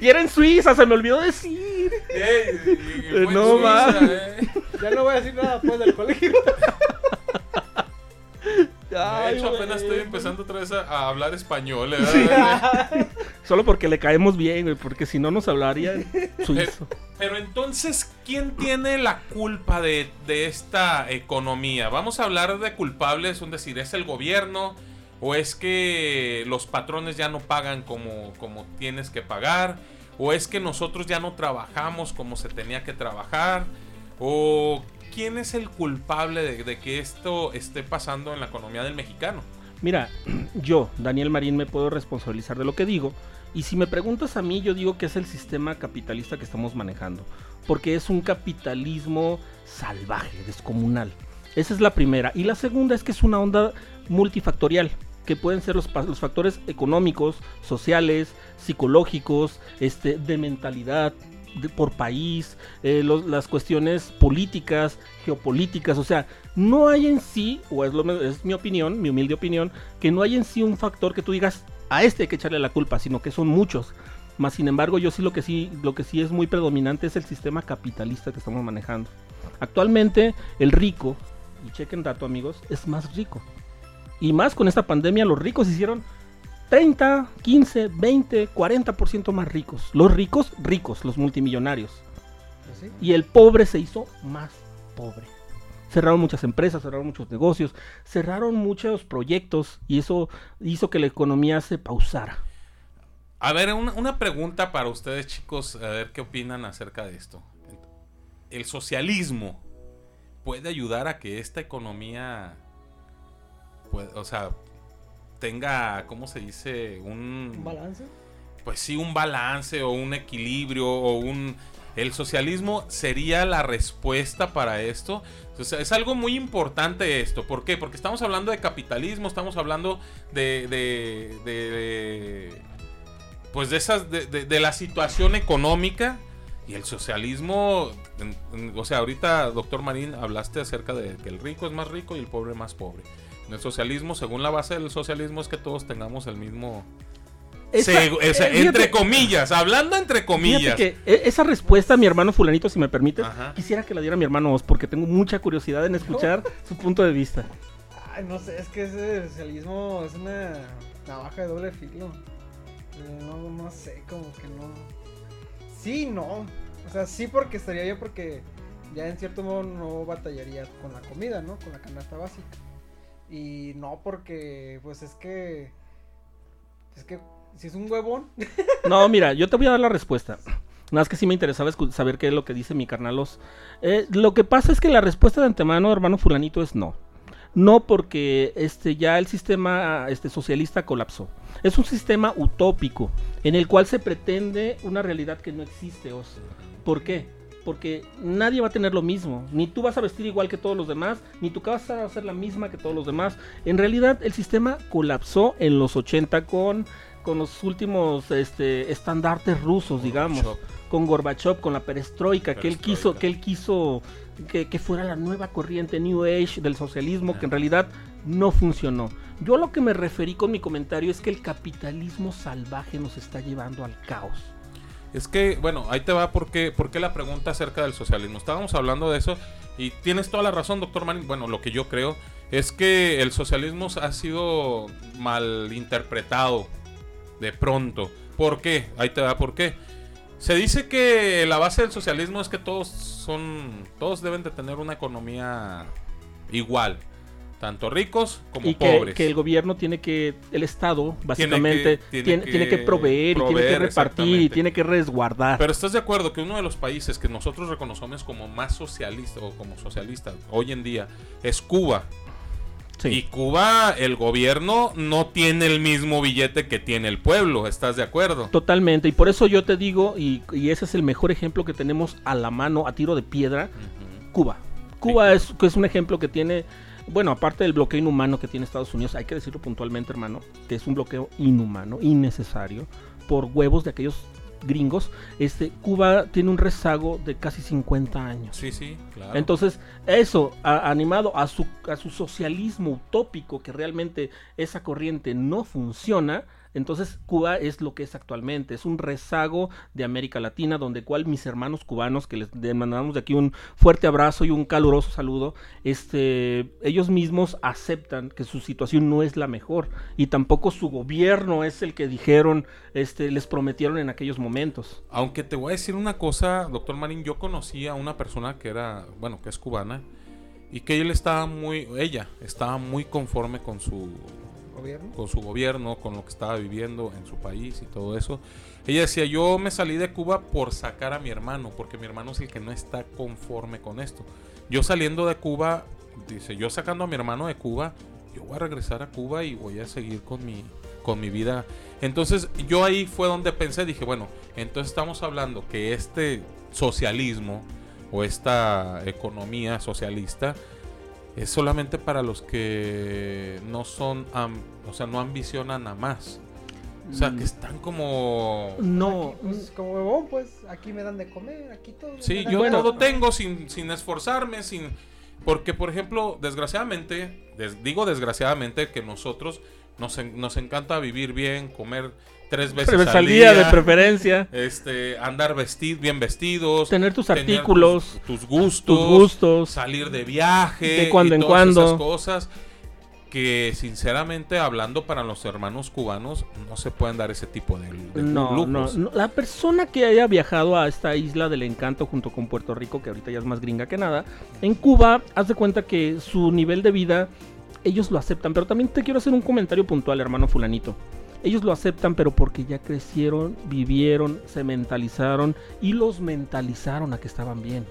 Y era en Suiza, se me olvidó decir. ¡Eh! y- y fue en No Suiza, mames. eh. Ya no voy a decir nada pues del colegio. De hecho, apenas estoy empezando otra vez a, a hablar español. ¿eh? Solo porque le caemos bien, güey, porque si no nos hablaría suizo. Pero entonces, ¿quién tiene la culpa de, de esta economía? Vamos a hablar de culpables, es decir, ¿es el gobierno? ¿O es que los patrones ya no pagan como, como tienes que pagar? ¿O es que nosotros ya no trabajamos como se tenía que trabajar? ¿O quién es el culpable de, de que esto esté pasando en la economía del mexicano? Mira, yo, Daniel Marín, me puedo responsabilizar de lo que digo. Y si me preguntas a mí, yo digo que es el sistema capitalista que estamos manejando. Porque es un capitalismo salvaje, descomunal. Esa es la primera. Y la segunda es que es una onda multifactorial. Que pueden ser los, los factores económicos, sociales, psicológicos, este, de mentalidad, por país, eh, los- las cuestiones políticas, geopolíticas, o sea, no hay en sí, o es, lo, es mi opinión, mi humilde opinión, que no hay en sí un factor que tú digas, a este hay que echarle la culpa, sino que son muchos. Más sin embargo, yo sí lo que sí, lo que sí es muy predominante es el sistema capitalista que estamos manejando. Actualmente, el rico, y chequen dato amigos, es más rico. Y más con esta pandemia, los ricos se hicieron 30, 15, 20, 40% más ricos. Los ricos, ricos, los multimillonarios. Sí. Y el pobre se hizo más pobre. Cerraron muchas empresas, cerraron muchos negocios, cerraron muchos proyectos y eso hizo que la economía se pausara. A ver, una, una pregunta para ustedes, chicos, a ver qué opinan acerca de esto. ¿El socialismo puede ayudar a que esta economía, o sea, tenga, ¿cómo se dice? ¿Un Un, balance? pues sí, un balance o un equilibrio o un... El socialismo sería la respuesta para esto. O sea, es algo muy importante esto. ¿Por qué? Porque estamos hablando de capitalismo, estamos hablando de... de, de- de- pues de esas... De, de- de la situación económica. Y el socialismo... o sea, ahorita, doctor Marín, hablaste acerca de que el rico es más rico y el pobre más pobre. El socialismo, según la base del socialismo, es que todos tengamos el mismo... Esa- Segu- o sea, eh, fíjate- entre comillas, hablando entre comillas. Que e- esa respuesta, mi hermano fulanito, si me permites, Ajá. quisiera que la diera mi hermano Oz, porque tengo mucha curiosidad en escuchar su punto de vista. Ay, no sé, es que ese socialismo es una navaja de doble filo. Eh, No, no sé, como que no. Sí, no. O sea, sí porque estaría bien porque ya en cierto modo no batallaría con la comida, ¿no? Con la canasta básica. Y no porque, pues es que... Es que si es un huevón... No, mira, yo te voy a dar la respuesta. Nada más que sí me interesaba saber qué es lo que dice mi carnalos. Eh, lo que pasa es que la respuesta de antemano, hermano fulanito, es no. No porque este, ya el sistema este, socialista colapsó. Es un sistema utópico en el cual se pretende una realidad que no existe. Os. ¿Por qué? Porque nadie va a tener lo mismo. Ni tú vas a vestir igual que todos los demás, ni tu casa va a ser la misma que todos los demás. En realidad el sistema colapsó en los 80 con, con los últimos este, estandartes rusos, digamos Gorbachev. con Gorbachev, con la perestroika, que él quiso, que él quiso que, que fuera la nueva corriente New Age del socialismo, Ah. que en realidad no funcionó. Yo a lo que me referí con mi comentario es que el capitalismo salvaje nos está llevando al caos. Es que, bueno, ahí te va porque, porque la pregunta acerca del socialismo. Estábamos hablando de eso y tienes toda la razón, doctor Marín. Bueno, lo que yo creo es que el socialismo ha sido mal interpretado de pronto. ¿Por qué? Ahí te va por qué. Se dice que la base del socialismo es que todos son, todos deben de tener una economía igual. Tanto ricos como y que, pobres. que el gobierno tiene que, el Estado básicamente, tiene tiene, que tiene que proveer, y tiene que repartir, y tiene que resguardar. Pero estás de acuerdo que uno de los países que nosotros reconocemos como más socialista o como socialista hoy en día es Cuba. Sí. Y Cuba, el gobierno no tiene el mismo billete que tiene el pueblo, ¿estás de acuerdo? Totalmente, y por eso yo te digo, y, y ese es el mejor ejemplo que tenemos a la mano, a tiro de piedra. Cuba. Cuba es, es un ejemplo que tiene, bueno, aparte del bloqueo inhumano que tiene Estados Unidos, hay que decirlo puntualmente, hermano, que es un bloqueo inhumano, innecesario, por huevos de aquellos gringos. Este, Cuba tiene un rezago de casi 50 años. Sí, sí, claro. Entonces, eso, a- animado a su, a su socialismo utópico, que realmente esa corriente no funciona, entonces Cuba es lo que es actualmente, es un rezago de América Latina, donde cual mis hermanos cubanos, que les mandamos de aquí un fuerte abrazo y un caluroso saludo, este, ellos mismos aceptan que su situación no es la mejor y tampoco su gobierno es el que dijeron, este, les prometieron en aquellos momentos. Aunque te voy a decir una cosa, doctor Marín, yo conocí a una persona que era, bueno, que es cubana, y que él estaba muy, ella estaba muy conforme con su, ¿Gobierno? con su gobierno, con lo que estaba viviendo en su país y todo eso. Ella decía, yo me salí de Cuba por sacar a mi hermano, porque mi hermano es el que no está conforme con esto. Yo saliendo de Cuba, dice, yo sacando a mi hermano de Cuba, yo voy a regresar a Cuba y voy a seguir con mi, con mi vida. Entonces yo ahí fue donde pensé, dije, bueno, entonces estamos hablando que este socialismo o esta economía socialista es solamente para los que no son, am- o sea, no ambicionan a más. O sea, que están como... No, Aquí, pues, como huevón, pues aquí me dan de comer, aquí todo. Sí, me dan yo todo tengo sin, sin esforzarme, sin... Porque, por ejemplo, desgraciadamente, des- digo desgraciadamente que nosotros nos, nos encanta vivir bien, comer tres veces Tres al día, de preferencia. este, andar vesti- bien vestidos, Tener tus tener artículos, tus, tus gustos, tus gustos. salir de viaje, De cuando y en todas cuando. esas cosas que sinceramente hablando para los hermanos cubanos no se pueden dar ese tipo de, de No, no. La persona que haya viajado a esta isla del encanto junto con Puerto Rico, que ahorita ya es más gringa que nada, en Cuba, haz de cuenta que su nivel de vida, ellos lo aceptan. Pero también te quiero hacer un comentario puntual, hermano fulanito. Ellos lo aceptan, pero porque ya crecieron, vivieron, se mentalizaron y los mentalizaron a que estaban bien.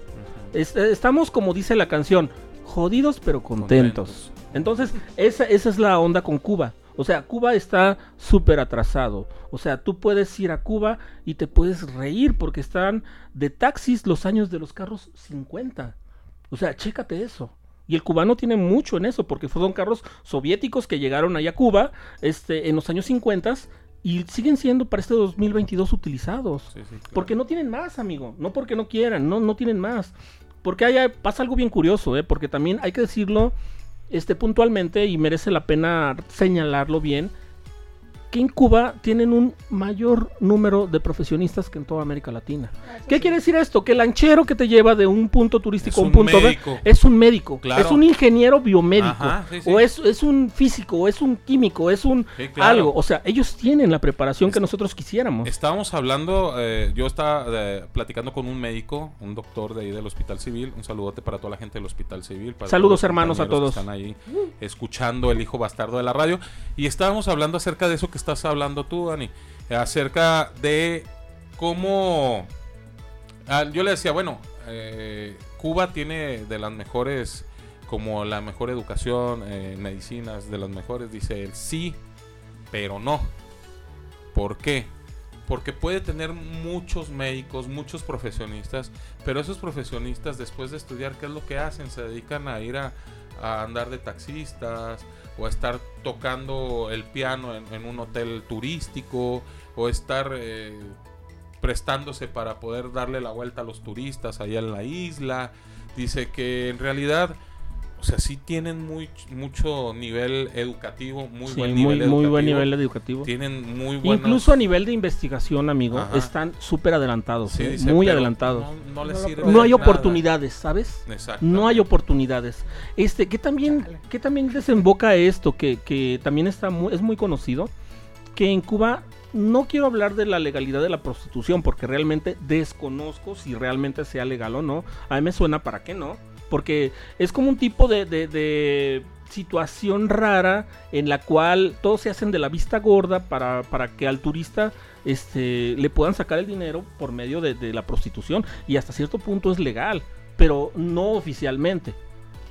Es- eh, estamos, como dice la canción, jodidos pero contentos. Contentos. Entonces, esa, esa es la onda con Cuba. O sea, Cuba está súper atrasado. O sea, tú puedes ir a Cuba y te puedes reír porque están de taxis los años de los carros 50. O sea, chécate eso. Y el cubano tiene mucho en eso porque fueron carros soviéticos que llegaron allá a Cuba este, en los años 50 y siguen siendo para este 2022 utilizados. Sí, sí, claro. Porque no tienen más, amigo. No porque no quieran, no, no tienen más. Porque haya, pasa algo bien curioso, ¿eh? Porque también hay que decirlo este, puntualmente y merece la pena señalarlo bien. Que en Cuba tienen un mayor número de profesionistas que en toda América Latina. ¿Qué sí. quiere decir esto? Que el lanchero que te lleva de un punto turístico a un un punto médico. B es un médico, Claro. es un ingeniero biomédico, Ajá, sí, sí. o es, es un físico, o es un químico, es un Sí, claro. algo. O sea, ellos tienen la preparación que nosotros quisiéramos. Estábamos hablando, eh, yo estaba eh, platicando con un médico, un doctor de ahí del Hospital Civil. Un saludote para toda la gente del Hospital Civil. para Saludos, hermanos, a que todos. Están ahí escuchando el hijo bastardo de la radio. Y estábamos hablando acerca de eso que estás hablando tú, Dani. acerca de cómo... ah, yo le decía, bueno, eh, Cuba tiene de las mejores, como la mejor educación eh, medicinas, de las mejores. Dice él, sí, pero no. ¿Por qué? Porque puede tener muchos médicos, muchos profesionistas, pero esos profesionistas después de estudiar, ¿qué es lo que hacen? Se dedican a ir a, a andar de taxistas o a estar tocando el piano en, un hotel turístico o estar eh, prestándose para poder darle la vuelta a los turistas allá en la isla. Dice que en realidad, o sea, sí tienen muy, mucho nivel educativo, muy Sí, buen muy, nivel muy buen educativo. nivel educativo. Tienen muy buenos... Incluso a nivel de investigación, amigo, Ajá. están súper adelantados, Sí, ¿eh? dice, muy adelantados. No, no les sirve. No hay nada. oportunidades, ¿sabes? Exactamente. No hay oportunidades. Este, que también, Chale. que también desemboca esto, que, que también está muy, es muy conocido, que en Cuba no quiero hablar de la legalidad de la prostitución, porque realmente desconozco si realmente sea legal o no. A mí me suena para qué no, porque es como un tipo de, de- de situación rara en la cual todos se hacen de la vista gorda para, para que al turista este, le puedan sacar el dinero por medio de, de la prostitución y hasta cierto punto es legal, pero no oficialmente.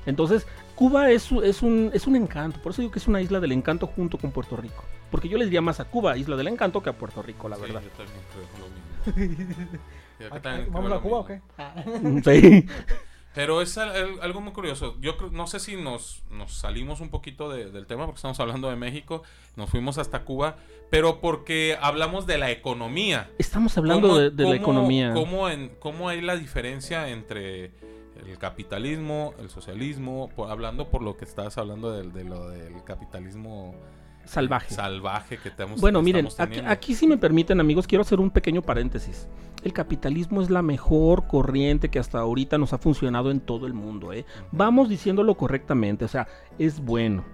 Entonces, Cuba es, es, un, es un encanto, por eso digo que es una isla del encanto junto con Puerto Rico. Porque yo le diría más a Cuba, isla del encanto, que a Puerto Rico, la Sí, verdad. yo también creo lo mismo. Yo ¿A- también creo ¿Vamos lo a Cuba o mismo. qué? Sí. Pero es al- al- algo muy curioso. Yo creo- no sé si nos, nos salimos un poquito de- del tema porque estamos hablando de México, nos fuimos hasta Cuba, pero porque hablamos de la economía. Estamos hablando ¿Cómo- de, de la economía. ¿cómo, en- ¿Cómo hay la diferencia entre el capitalismo, el socialismo? por- hablando por lo que estabas hablando del, de lo del capitalismo salvaje. salvaje que tenemos. Bueno, que miren, aquí, aquí si me permiten amigos, quiero hacer un pequeño paréntesis. El capitalismo es la mejor corriente que hasta ahorita nos ha funcionado en todo el mundo. ¿eh? Vamos diciéndolo correctamente, o sea, es bueno.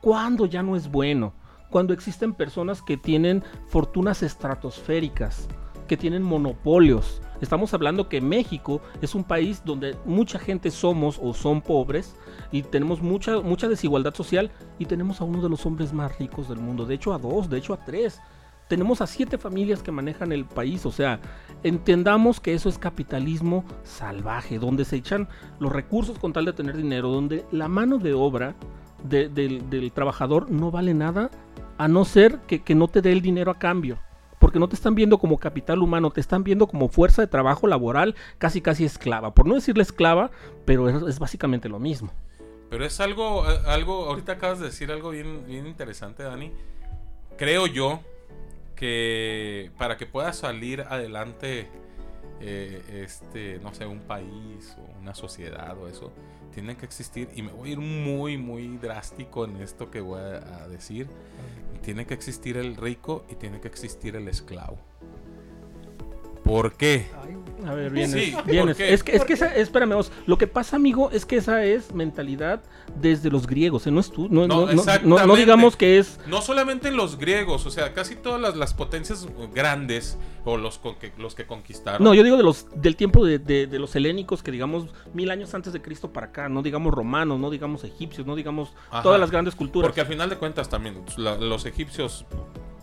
¿Cuándo ya no es bueno? Cuando existen personas que tienen fortunas estratosféricas, que tienen monopolios. Estamos hablando que México es un país donde mucha gente somos o son pobres y tenemos mucha, mucha desigualdad social y tenemos a uno de los hombres más ricos del mundo, de hecho a dos, de hecho a tres. Tenemos a siete familias que manejan el país, o sea, entendamos que eso es capitalismo salvaje, donde se echan los recursos con tal de tener dinero, donde la mano de obra de- del, trabajador no vale nada a no ser que, que no te dé el dinero a cambio. Porque no te están viendo como capital humano, te están viendo como fuerza de trabajo laboral, casi casi esclava. Por no decirle esclava, pero es, es básicamente lo mismo. Pero es algo, algo, ahorita acabas de decir algo bien, bien interesante, Dani. Creo yo que para que pueda salir adelante, eh, este, no sé, un país o una sociedad o eso, tiene que existir, y me voy a ir muy, muy drástico en esto que voy a, a decir, tiene que existir el rico y tiene que existir el esclavo. ¿Por qué? Ay, A ver, vienes, Sí. Es que, es que esa, espérame, lo que pasa, amigo, es que esa es mentalidad desde los griegos, ¿eh? no es tú, no, No, no, digamos que es No solamente en los griegos, o sea, casi todas las, las potencias grandes o los, con que, los que conquistaron. No, yo digo de los, del tiempo de, de- de los helénicos, que digamos mil años antes de Cristo para acá, no digamos romanos, no digamos egipcios, no digamos Ajá. todas las grandes culturas. Porque al final de cuentas también la- los egipcios,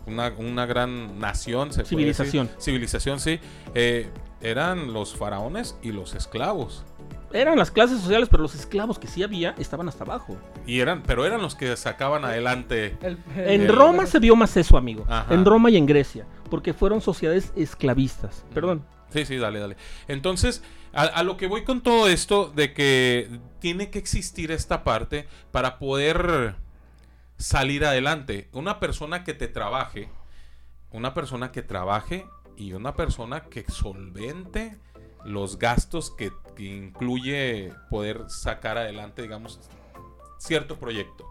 una, una gran nación, se puede Civilización. decir. civilización, sí, eh, eran los faraones y los esclavos. Eran las clases sociales, pero los esclavos que sí había estaban hasta abajo. Y eran, pero eran los que sacaban adelante. el- En El- Roma se vio más eso, amigo. Ajá. En Roma y en Grecia, porque fueron sociedades esclavistas. Perdón. Sí, sí, dale, dale. Entonces, a, a lo que voy con todo esto de que tiene que existir esta parte para poder salir adelante. Una persona que te trabaje, una persona que trabaje y una persona que solvente los gastos que, incluye poder sacar adelante, digamos, cierto proyecto.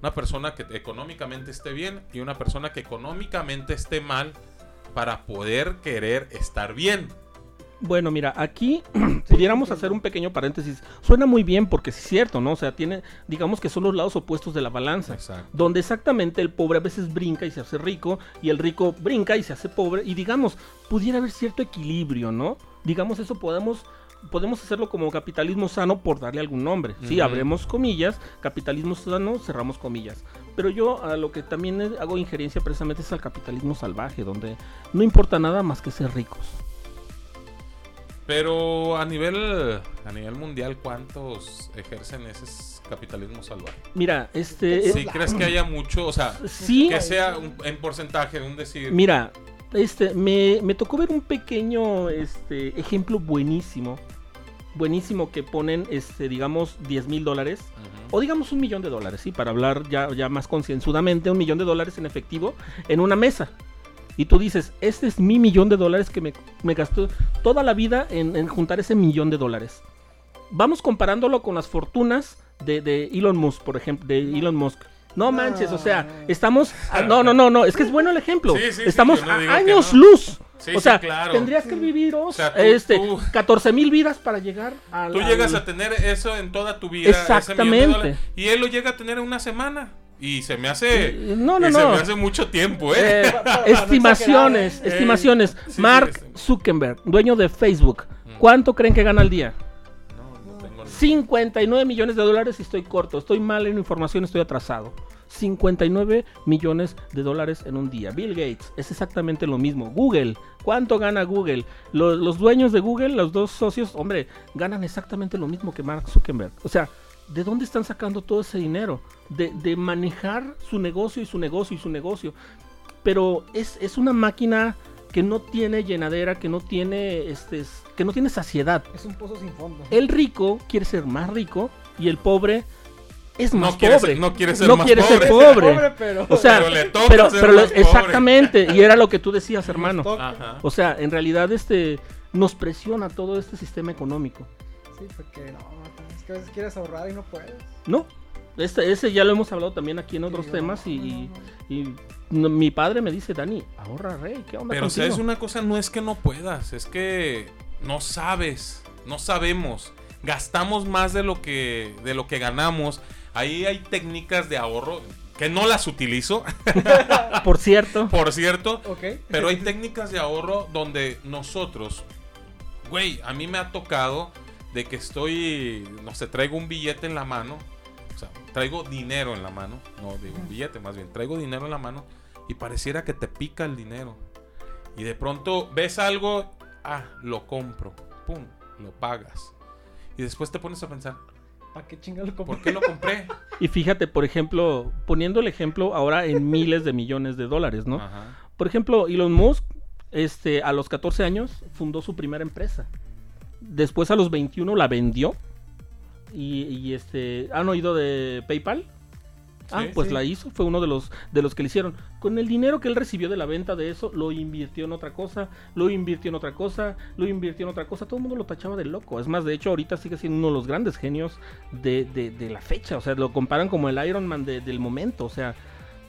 Una persona que económicamente esté bien y una persona que económicamente esté mal para poder querer estar bien. Bueno, mira, aquí pudiéramos hacer un pequeño paréntesis. Suena muy bien porque es cierto, ¿no? O sea, tiene, digamos que son los lados opuestos de la balanza. Exacto. Donde exactamente el pobre a veces brinca y se hace rico y el rico brinca y se hace pobre. Y digamos, pudiera haber cierto equilibrio, ¿no? Digamos, eso podemos, podemos hacerlo como capitalismo sano por darle algún nombre. Sí, Ujú. abremos comillas, capitalismo sano, cerramos comillas. Pero yo a lo que también hago injerencia precisamente es al capitalismo salvaje, donde no importa nada más que ser ricos. Pero a nivel a nivel mundial, ¿cuántos ejercen ese capitalismo salvaje? Mira, este... ¿Sí eh, crees que haya mucho? O sea, sí, que sea un- en porcentaje, un decir. Mira, este, me, me tocó ver un pequeño este, ejemplo buenísimo. Buenísimo que ponen, este, digamos, 10 mil dólares. Ujú. O digamos un millón de dólares, ¿sí? Para hablar ya, ya más concienzudamente, un millón de dólares en efectivo en una mesa. Y tú dices, este es mi millón de dólares que me, me gastó toda la vida en, en juntar ese millón de dólares. Vamos comparándolo con las fortunas de, de Elon Musk, por ejemplo, de Elon Musk. No manches, o sea, estamos... a- no, no, no, no, es que es bueno el ejemplo. Sí, sí, sí, estamos no a años no. luz. Sí, o sí, sea, claro. tendrías que vivir oh, sea, tú- este, tú- 14 mil vidas para llegar a Tú llegas a tener eso en toda tu vida. ese millón de Exactamente. y él lo llega a tener en una semana. Y se me hace. Eh, no, no, y se no. me hace mucho tiempo, ¿eh? Eh, no estimaciones, ¿eh? estimaciones. Sí, sí, Mark Zuckerberg, dueño de Facebook. ¿Cuánto creen que gana al día? con... 59 millones de dólares y estoy corto. Estoy mal en información, estoy atrasado. 59 millones de dólares en un día. Bill Gates es exactamente lo mismo. Google, ¿cuánto gana Google? Los, los dueños de Google, los dos socios, hombre, ganan exactamente lo mismo que Mark Zuckerberg. O sea, ¿de dónde están sacando todo ese dinero? De, de manejar su negocio y su negocio y su negocio. Pero es, es una máquina que no tiene llenadera, que no tiene, este, que no tiene saciedad. Es un pozo sin fondo. El rico quiere ser más rico y el pobre es más No quiere, pobre. ser, no quiere ser No más quiere ser pobre. pobre. Pobre, pero. O sea, Pero le toca pero, ser pero más pobre. exactamente, y era lo que tú decías, hermano. Ajá. O sea, en realidad este nos presiona todo este sistema económico. Sí, porque no, es que a veces quieres ahorrar y no puedes. No, este, ese ya lo hemos hablado también aquí en otros Sí, temas y, no, y- no, y no, mi padre me dice, Dani, ahorra, rey, ¿qué onda Pero contigo?" sabes una cosa, no es que no puedas, es que no sabes, no sabemos. Gastamos más de lo que de lo que ganamos. Ahí hay técnicas de ahorro que no las utilizo, Por cierto, por cierto, Ok. pero hay técnicas de ahorro donde nosotros, güey, a mí me ha tocado de que estoy, no sé, traigo un billete en la mano, o sea, traigo dinero en la mano, no digo un billete más bien, traigo dinero en la mano y pareciera que te pica el dinero. Y de pronto ves algo, ah, lo compro, pum, lo pagas. Y después te pones a pensar, ¿Para qué chingados lo compré? ¿por qué lo compré? y fíjate, por ejemplo, poniendo el ejemplo ahora en miles de millones de dólares, ¿no? Ajá. Por ejemplo, Elon Musk, este, a los 14 años, fundó su primera empresa. Después a los 21 la vendió. Y, y, este, ¿han oído de PayPal? Ah, Sí, pues sí. la hizo, fue uno de los de los que le hicieron. Con el dinero que él recibió de la venta de eso, lo invirtió en otra cosa, lo invirtió en otra cosa, lo invirtió en otra cosa. Todo el mundo lo tachaba de loco. Es más, de hecho, ahorita sigue siendo uno de los grandes genios de, de- de la fecha. O sea, lo comparan como el Iron Man de- del momento. O sea,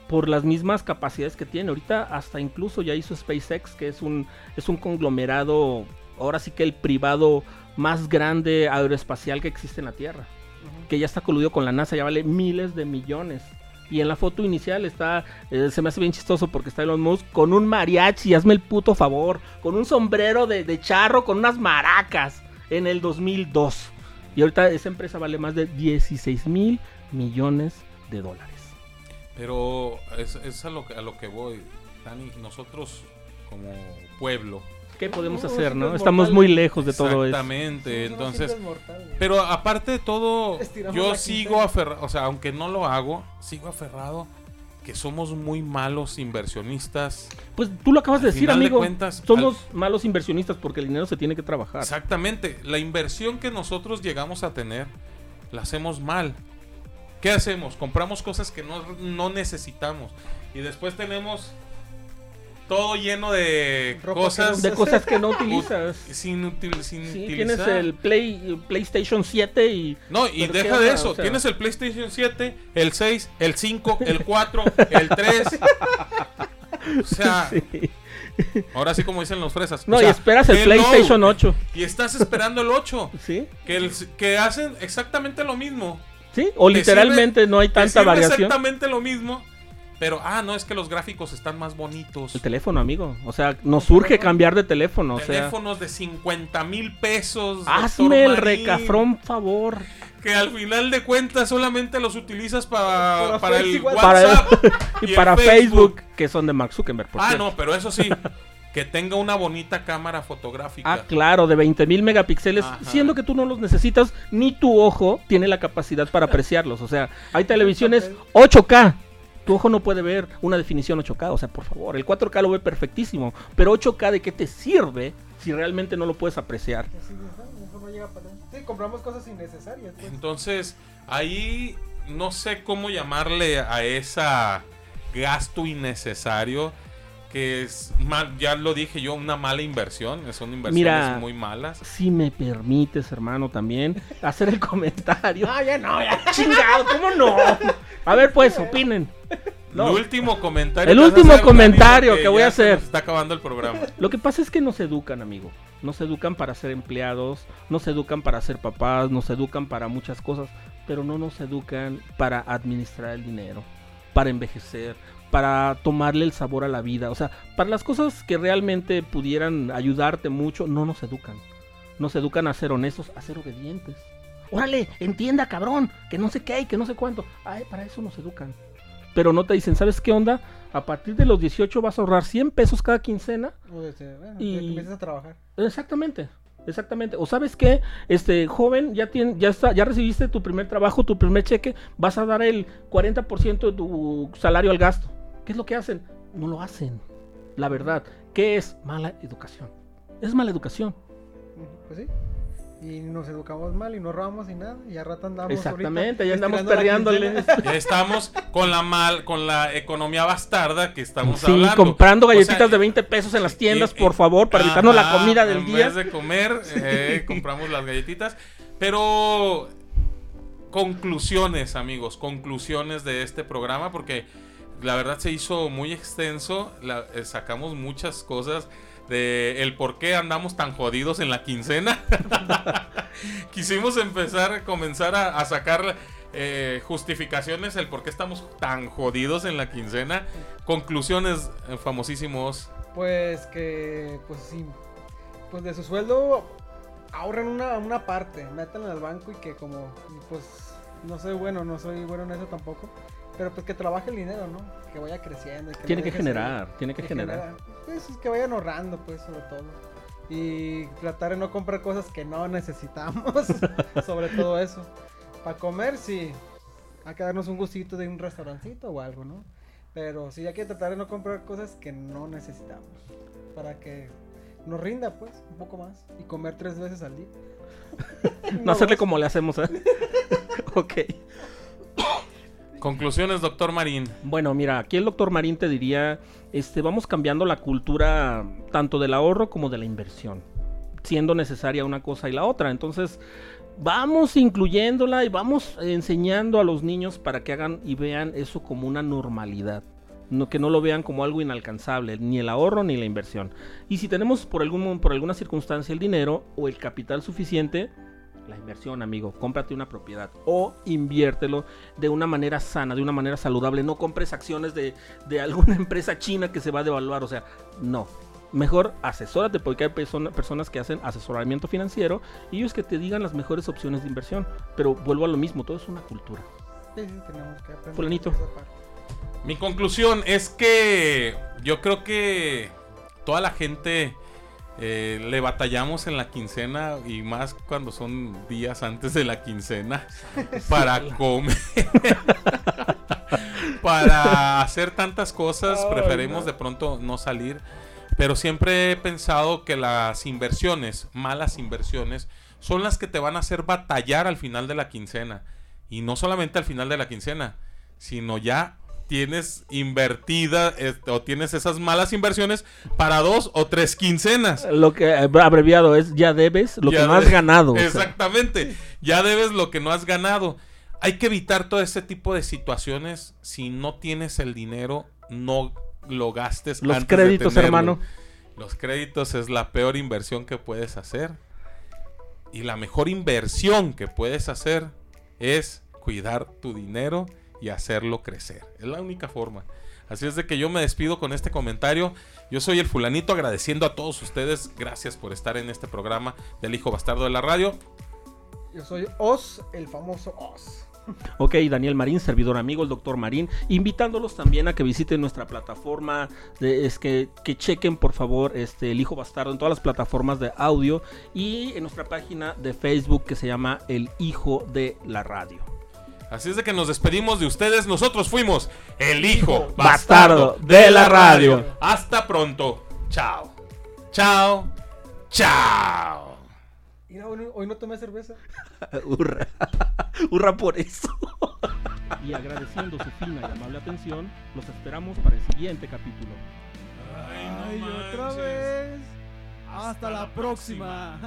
por las mismas capacidades que tiene. Ahorita hasta incluso ya hizo SpaceX, que es un, es un conglomerado, ahora sí que el privado más grande aeroespacial que existe en la Tierra que ya está coludido con la NASA, ya vale miles de millones. Y en la foto inicial está, eh, se me hace bien chistoso porque está Elon Musk con un mariachi, hazme el puto favor, con un sombrero de, de charro, con unas maracas, en el 2002. Y ahorita esa empresa vale más de 16 mil millones de dólares. Pero es, es a, lo que, a lo que voy, Dani, nosotros como pueblo, ¿Qué podemos No, hacer, no? Estamos mortales. muy lejos de todo eso. Exactamente, entonces... Pero aparte de todo, Estiramos yo sigo aferrado, o sea, aunque no lo hago, sigo aferrado que somos muy malos inversionistas. Pues tú lo acabas de decir, de amigo. cuentas, Somos malos inversionistas porque el dinero se tiene que trabajar. Exactamente, la inversión que nosotros llegamos a tener, la hacemos mal. ¿Qué hacemos? Compramos cosas que no, no necesitamos y después tenemos todo lleno de Ropa cosas que De cosas que no utilizas. sin, util- sin Sí, utilizar. tienes el Play, PlayStation 7 y No, y deja de eso. o sea. Tienes el PlayStation 7, el 6, el 5, el 4, el 3. O sea, Sí. ahora sí como dicen los fresas. No, o y sea, esperas el PlayStation 8. Y estás esperando el 8. ¿Sí? Que, el- que hacen exactamente lo mismo. ¿Sí? O Te literalmente sirve- no hay tanta variación. exactamente lo mismo. Pero, ah, no, es que los gráficos están más bonitos. El teléfono, amigo. O sea, nos surge cambiar de teléfono. O sea, Teléfonos de 50 mil pesos. hazme el recafrón, favor. Que al final de cuentas solamente los utilizas para, Para para el Para- WhatsApp. Y, para Facebook, que son de Mark Zuckerberg. por Ah, cierto. no, pero eso sí, que tenga una bonita cámara fotográfica. Ah, claro, de 20 mil megapíxeles, Ajá. siendo que tú no los necesitas, ni tu ojo tiene la capacidad para apreciarlos. O sea, hay televisiones 8K. Tu ojo no puede ver una definición 8K, o sea, por favor, el 4K lo ve perfectísimo, pero 8K de qué te sirve si realmente no lo puedes apreciar? Sí, compramos cosas innecesarias. pues. Entonces, ahí no sé cómo llamarle a esa gasto innecesario que es mal, ya lo dije yo, una mala inversión, son inversiones Mira. muy malas. Si me permites, hermano, también hacer el comentario. Ah, ya no, ya. Chingado, ¿cómo no? A ver, pues, opinen. No. El último comentario. El que último hacer, comentario porque que voy a se hacer. nos está acabando el programa. Lo que pasa es que nos educan, amigo. Nos educan para ser empleados, nos educan para ser papás, nos educan para muchas cosas, pero no nos educan para administrar el dinero, para envejecer, para tomarle el sabor a la vida. O sea, para las cosas que realmente pudieran ayudarte mucho, no nos educan. Nos educan a ser honestos, a ser obedientes. órale, entienda, cabrón, que no sé qué y que no sé cuánto. Ay, para eso nos educan. Pero no te dicen, ¿sabes qué onda? A partir de los 18 vas a ahorrar 100 pesos cada quincena. O este, bueno, Y- que empiezas a trabajar. Exactamente. Exactamente. O sabes qué, este joven, ya tiene, ya está, ya recibiste tu primer trabajo, tu primer cheque, vas a dar el 40% de tu salario al gasto. ¿Qué es lo que hacen? No lo hacen. La verdad, ¿qué es mala educación? Es mala educación. Pues sí. Y nos educamos mal y no robamos y nada. Y a rato andamos. Exactamente, ahorita ya andamos quincena. Ya estamos con la mal, con la economía bastarda que estamos Sí, hablando. comprando O sea, galletitas de 20 pesos en las tiendas, y- por favor, para evitarnos la comida del en día. vez de comer, eh, compramos las galletitas. Pero conclusiones, amigos, conclusiones de este programa, porque la verdad se hizo muy extenso. eh, sacamos muchas cosas de el por qué andamos tan jodidos en la quincena. Quisimos empezar, comenzar a, sacar eh, justificaciones, el por qué estamos tan jodidos en la quincena. Conclusiones, eh, famosísimos. Pues que, pues sí, pues de su sueldo ahorren una, una parte, métanla al banco y que como, pues no soy bueno, no soy bueno en eso tampoco, pero pues que trabaje el dinero, ¿no? Que vaya creciendo. y que no Tiene que generar, ser- tiene que generar. genera. Pues es que vayan ahorrando, pues, sobre todo. Y tratar de no comprar cosas que no necesitamos, sobre todo eso. Para comer, sí, hay que darnos un gustito de un restaurancito o algo, ¿no? Pero sí hay que tratar de no comprar cosas que no necesitamos. Para que nos rinda, pues, un poco más. Y comer tres veces al día. No hacerle dos. como le hacemos, ¿eh? ok. Conclusiones, doctor Marín. Bueno, mira, aquí el doctor Marín te diría, este, vamos cambiando la cultura tanto del ahorro como de la inversión, siendo necesaria una cosa y la otra. Entonces, vamos incluyéndola y vamos enseñando a los niños para que hagan y vean eso como una normalidad. No, que no lo vean como algo inalcanzable, ni el ahorro ni la inversión. Y si tenemos por, algún, por alguna circunstancia el dinero o el capital suficiente, la inversión, amigo, cómprate una propiedad o inviértelo de una manera sana, de una manera saludable. No compres acciones de, de alguna empresa china que se va a devaluar. O sea, no. Mejor asesórate porque hay persona- personas que hacen asesoramiento financiero y ellos que te digan las mejores opciones de inversión. Pero vuelvo a lo mismo, todo es una cultura. Sí, sí, tenemos que aprender Fulanito. Mi conclusión es que yo creo que toda la gente eh, le batallamos en la quincena y más cuando son días antes de la quincena para comer. para hacer tantas cosas, preferimos no. de pronto no salir. Pero siempre he pensado que las inversiones, malas inversiones, son las que te van a hacer batallar al final de la quincena. Y no solamente al final de la quincena, sino ya tienes invertida este, o tienes esas malas inversiones para dos o tres quincenas. Lo que eh, abreviado es ya debes lo Ya que no has de- ganado. o sea. Exactamente. Ya debes lo que no has ganado. Hay que evitar todo ese tipo de situaciones. Si no tienes el dinero, no lo gastes. Los antes de créditos, tenerlo. hermano. Los créditos es la peor inversión que puedes hacer. Y la mejor inversión que puedes hacer es cuidar tu dinero y hacerlo crecer. Es la única forma. Así es de que yo me despido con este comentario. Yo soy el fulanito agradeciendo a todos ustedes. Gracias por estar en este programa del Hijo Bastardo de la Radio. Yo soy Oz, el famoso Oz. Ok, Daniel Marín, servidor amigo, el doctor Marín, invitándolos también a que visiten nuestra plataforma, de, es que, que chequen por favor este, El Hijo Bastardo en todas las plataformas de audio y en nuestra página de Facebook que se llama El Hijo de la Radio. Así es de que nos despedimos de ustedes. Nosotros fuimos el Hijo Bastardo Bastardo de la Radio. Hasta pronto. Chao. Chao. Chao. Mira, hoy, no- hoy no tomé cerveza. Hurra, hurra por eso. y agradeciendo su fina y amable atención, los esperamos para el siguiente capítulo. Ay, no Ay, otra vez. Hasta Hasta la la próxima.